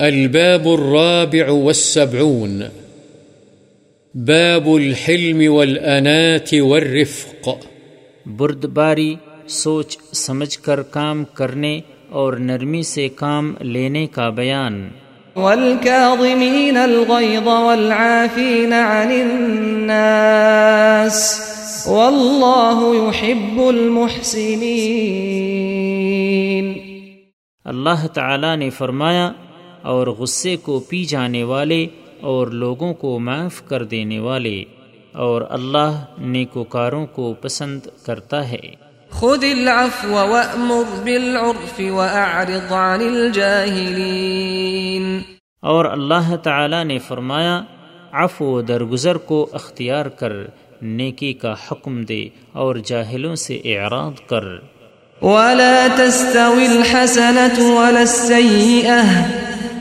الباب الرابع والسبعون. باب الحلم والأنات والرفق. بردباری سوچ سمجھ کر کام کرنے اور نرمی سے کام لینے کا بیان. والكاظمين الغيظ والعافين عن الناس. والله يحب المحسنين. اللہ تعالی نے فرمایا اور غصے کو پی جانے والے اور لوگوں کو معاف کر دینے والے اور اللہ نیکوکاروں کو پسند کرتا ہے۔ خذ العفو وأمر بالعرف وأعرض عن الجاهلين۔ اور اللہ تعالی نے فرمایا عفو درگزر کو اختیار کر نیکی کا حکم دے اور جاہلوں سے اعراض کر۔ ولا تستوي الحسنة ولا السيئة۔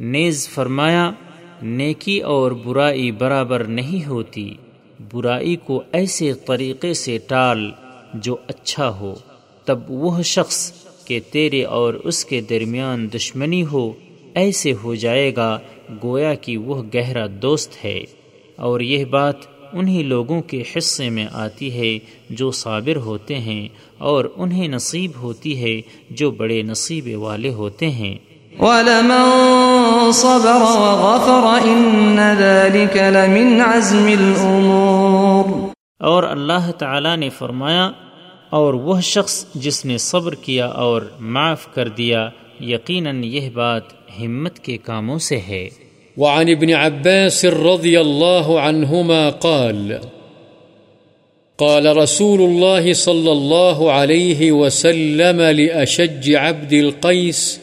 نیز فرمایا، نیکی اور برائی برابر نہیں ہوتی، برائی کو ایسے طریقے سے ٹال جو اچھا ہو، تب وہ شخص کہ تیرے اور اس کے درمیان دشمنی ہو، ایسے ہو جائے گا گویا کہ وہ گہرا دوست ہے۔ اور یہ بات انہی لوگوں کے حصے میں آتی ہے جو صابر ہوتے ہیں اور انہیں نصیب ہوتی ہے جو بڑے نصیب والے ہوتے ہیں۔ ولمن صبر وغفر إن ذلك لمن عزم الأمور. اور اللہ تعالی نے فرمایا اور وہ شخص جس نے صبر کیا اور معاف کر دیا یقیناً یہ بات ہمت کے کاموں سے ہے۔ وعن ابن عباس رضی اللہ عنہما قال قال رسول الله صلى الله عليه وسلم لأشج عبد القيس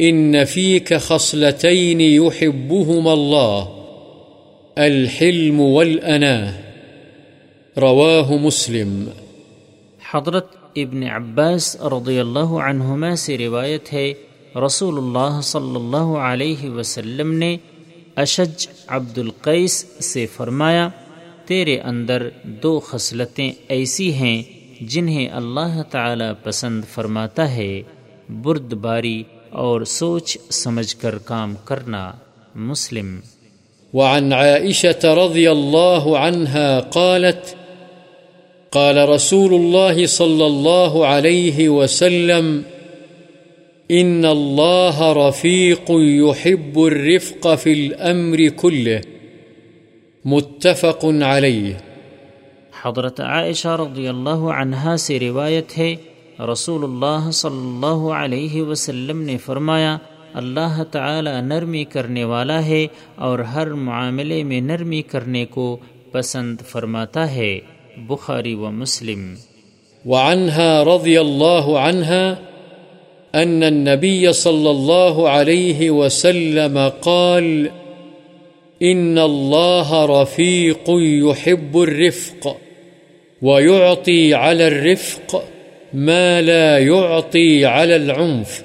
إن فيك خصلتين يحبهما الله، الحلم والأناه رواه مسلم۔ حضرت ابن عباس رضی اللہ عنہما سے روایت ہے، رسول اللہ صلی اللہ علیہ وسلم نے اشج عبد القیس سے فرمایا، تیرے اندر دو خصلتیں ایسی ہیں جنہیں اللہ تعالی پسند فرماتا ہے برد باری اور سوچ سمجھ کر کام کرنا مسلم۔ وعن عائشة رضي الله عنها قالت قال رسول الله صلى الله عليه وسلم إن الله رفيق يحب الرفق في الأمر كله متفق عليه۔ حضرت عائشہ رضی اللہ عنہا سے روایت ہے رسول اللہ صلی اللہ علیہ وسلم نے فرمایا اللہ تعالی نرمی کرنے والا ہے اور ہر معاملے میں نرمی کرنے کو پسند فرماتا ہے بخاری و مسلم وعنها رضی اللہ عنها أن النبي صلى الله عليه وسلم قال إن الله رفيق يحب الرفق ويعطي على الرفق ما لا يعطي على العنف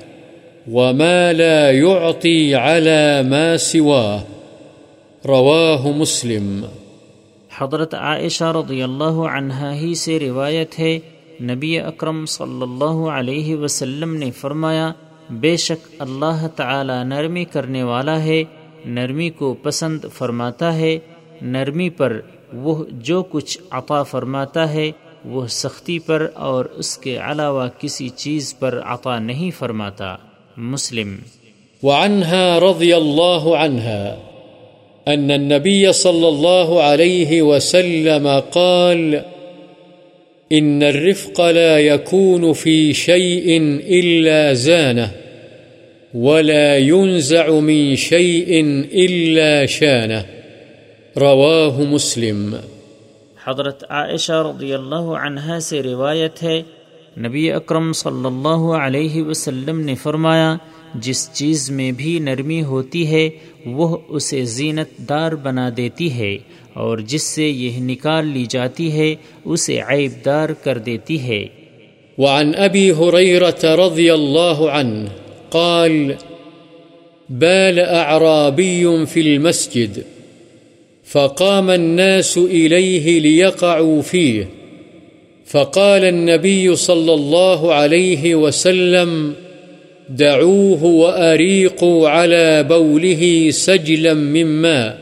وما لا يعطي على ما سواه رواه مسلم حضرت عائشہ رضی اللہ عنہا ہی سے روایت ہے، نبی اکرم صلی اللہ علیہ وسلم نے فرمایا، بے شک اللہ تعالی نرمی کرنے والا ہے، نرمی کو پسند فرماتا ہے، نرمی پر وہ جو کچھ عطا فرماتا ہے وہ سختی پر اور اس کے علاوہ کسی چیز پر عطا نہیں فرماتا۔ مسلم۔ وعنها رضي الله عنها أن النبي صلى الله عليه وسلم قال إن الرفق لا يكون في شيء إلا زانه ولا ينزع من شيء إلا شانه رواه مسلم۔ حضرت عائشہ رضی اللہ عنہ سے روایت ہے، نبی اکرم صلی اللہ علیہ وسلم نے فرمایا، جس چیز میں بھی نرمی ہوتی ہے، وہ اسے زینت دار بنا دیتی ہے، اور جس سے یہ نکال لی جاتی ہے، اسے عیب دار کر دیتی ہے۔ وعن ابی حریرت رضی اللہ عنہ قال، بال اعرابی فی المسجد۔ فقام الناس إليه ليقعوا فيه. فقال النبي صلى الله عليه وسلم، دعوه وأريقوا على بوله سجلا من ماء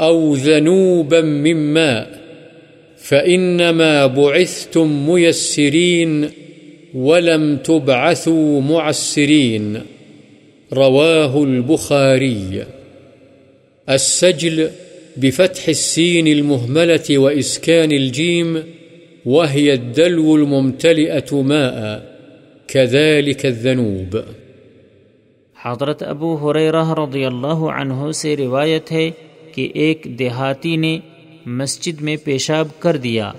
أو ذنوبا من ماء، فإنما بعثتم ميسرين ولم تبعثوا معسرين. رواه البخاري. السجل بفتح السين المهملة وإسكان الجيم، وهي الدلو الممتلئة ماء، كذلك الذنوب. حضرت ابو حریرہ رضی اللہ عنہ سے روایت ہے کہ ایک دیہاتی نے مسجد میں پیشاب کر دیا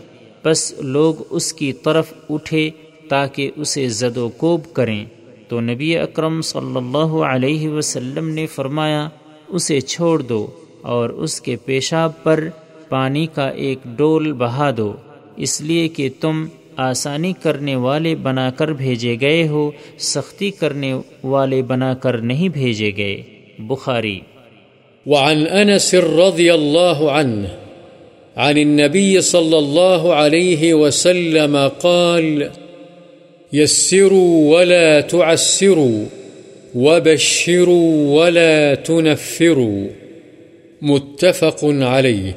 بس لوگ اس کی طرف اٹھے تاکہ اسے زد و کوب کریں۔ تو نبی اکرم صلی اللہ علیہ وسلم نے فرمایا، اسے چھوڑ دو۔ اور اس کے پیشاب پر پانی کا ایک ڈول بہا دو۔ اس لیے کہ تم آسانی کرنے والے بنا کر بھیجے گئے ہو، سختی کرنے والے بنا کر نہیں بھیجے گئے۔ بخاری۔ وعن انس رضی اللہ عنہ، عن النبي صلى الله عليه وسلم قال يسروا ولا تعسروا وبشروا ولا تنفروا متفق عليه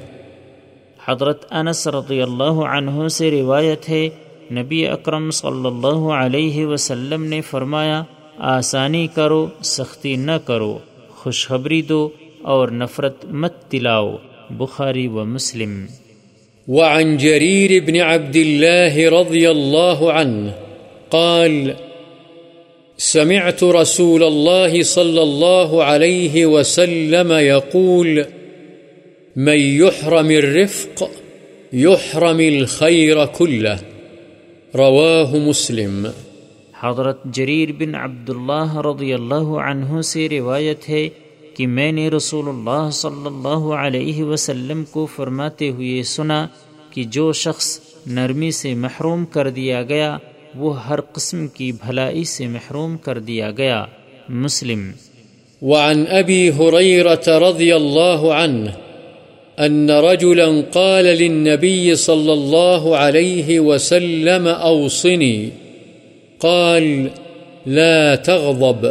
حضرت انس رضی اللہ عنہ سے روایت ہے نبی اکرم صلی اللہ علیہ وسلم نے فرمایا آسانی کرو سختی نہ کرو خوشخبری دو اور نفرت مت تلاؤ بخاری و مسلم۔ وعن جرير بن عبد الله رضي الله عنه قال سمعت رسول الله صلى الله عليه وسلم يقول من يحرم الرفق يحرم الخير كله. رواه مسلم. حضرت جریر بن عبداللہ رضی اللہ عنہ سے روایت ہے کہ میں نے رسول اللہ صلی اللہ علیہ وسلم کو فرماتے ہوئے سنا کہ جو شخص نرمی سے محروم کر دیا گیا وہ ہر قسم کی بھلائی سے محروم کر دیا گیا۔ مسلم۔ وعن ابی حریرت رضی اللہ عنہ أن رجلا قال للنبي صلى الله عليه وسلم أوصني. قال، لا تغضب.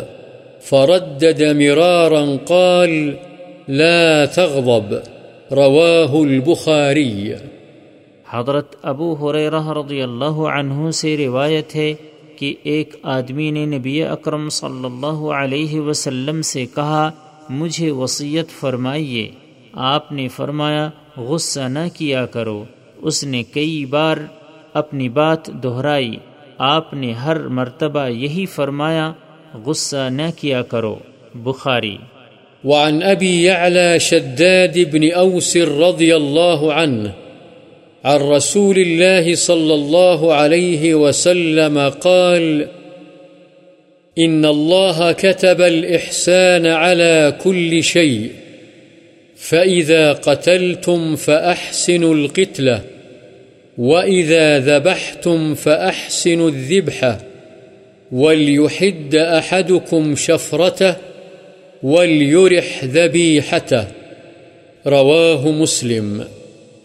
فردد مرارا، قال، لا تغضب. رواه البخاري. حضرت ابو حریرہ رضی اللہ عنہ سے روایت ہے کہ ایک آدمی نے نبی اکرم صلی اللہ علیہ وسلم سے کہا، مجھے وصیت فرمائیے۔ آپ نے فرمایا، غصہ نہ کیا کرو۔ اس نے کئی بار اپنی بات دہرائی۔ آپ نے ہر مرتبہ یہی فرمایا، غصہ نہ کیا کرو۔ بخاری۔ وعن ابی يعلى شداد بن اوس رضی اللہ عنہ، عن رسول الله صلى الله عليه وسلم قال إن الله كتب الإحسان على كل شيء فإذا قتلتم فأحسنوا القتلة وإذا ذبحتم فأحسنوا الذبحة وليحد أحدكم شفرته وليرح ذبيحته رواه مسلم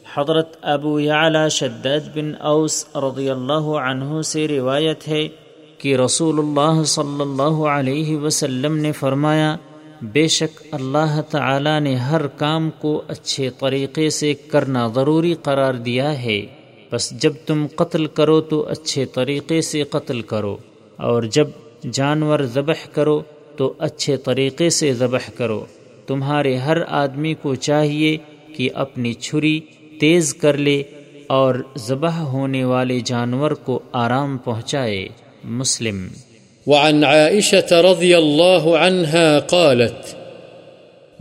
حضرت ابو یعلا شداد بن اوس رضی اللہ عنہ سے روایت ہے کہ رسول اللہ صلی اللہ علیہ وسلم نے فرمایا بے شک اللہ تعالی نے ہر کام کو اچھے طریقے سے کرنا ضروری قرار دیا ہے۔ بس جب تم قتل کرو تو اچھے طریقے سے قتل کرو، اور جب جانور ذبح کرو تو اچھے طریقے سے ذبح کرو۔ تمہارے ہر آدمی کو چاہیے کہ اپنی چھری تیز کر لے اور ذبح ہونے والے جانور کو آرام پہنچائے۔ مسلم وعن عائشة رضي الله عنها قالت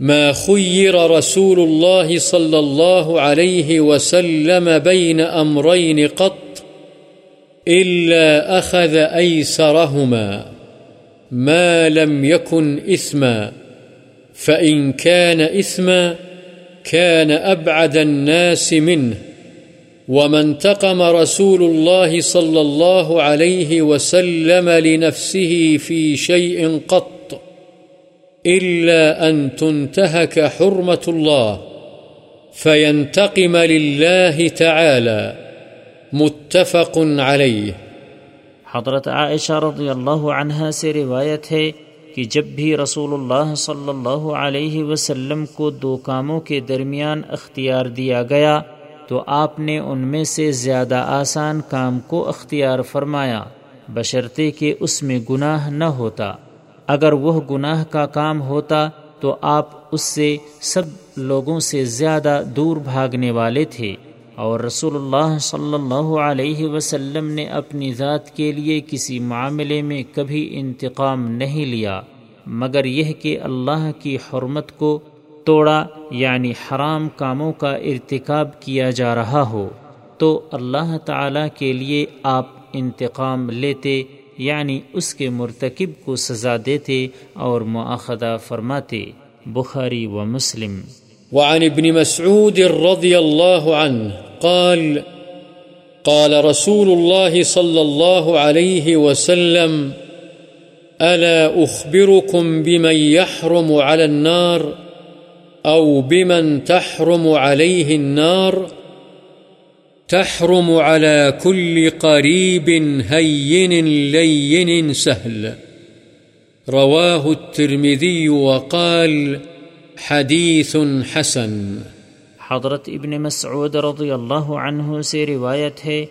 ما خير رسول الله صلى الله عليه وسلم بين أمرين قط إلا أخذ أيسرهما، ما لم يكن إثما، فإن كان إثما كان أبعد الناس منه. وما انتقم رسول الله صلى الله عليه وسلم لنفسه في شيء قط إلا أن تنتهك حرمة الله فينتقم لله تعالى متفق عليه حضرت عائشہ رضی اللہ عنہ سے روایت ہے کہ جب بھی رسول اللہ صلی اللہ علیہ وسلم کو دو کاموں کے درمیان اختیار دیا گیا تو آپ نے ان میں سے زیادہ آسان کام کو اختیار فرمایا، بشرطے کہ اس میں گناہ نہ ہوتا۔ اگر وہ گناہ کا کام ہوتا تو آپ اس سے سب لوگوں سے زیادہ دور بھاگنے والے تھے۔ اور رسول اللہ صلی اللہ علیہ وسلم نے اپنی ذات کے لیے کسی معاملے میں کبھی انتقام نہیں لیا۔ مگر یہ کہ اللہ کی حرمت کو توڑا یعنی حرام کاموں کا ارتکاب کیا جا رہا ہو، تو اللہ تعالی کے لیے آپ انتقام لیتے یعنی اس کے مرتکب کو سزا دیتے اور مواخذہ فرماتے۔ بخاری و مسلم۔ وعن ابن مسعود رضي الله عنه قال قال رسول الله صلى الله عليه وسلم ألا أخبركم بمن يحرم على النار؟ أو بمن تحرم عليه النار، تحرم على كل قريب هين لين سهل. رواه الترمذي وقال حدیث حسن. حضرت ابن مسعود رضی اللہ عنہ سے روایت ہے،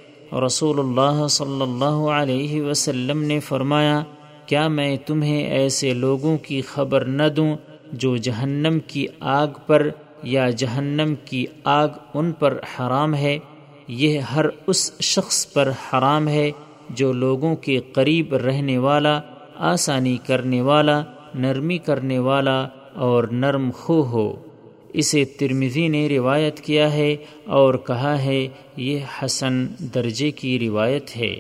رسول اللہ صلی اللہ علیہ وسلم نے فرمایا، کیا میں تمہیں ایسے لوگوں کی خبر نہ دوں جو جہنم کی آگ پر یا جہنم کی آگ ان پر حرام ہے، یہ ہر اس شخص پر حرام ہے جو لوگوں کے قریب رہنے والا، آسانی کرنے والا، نرمی کرنے والا اور نرم خو ہو۔ اسے ترمزی نے روایت کیا ہے اور کہا ہے، یہ حسن درجے کی روایت ہے۔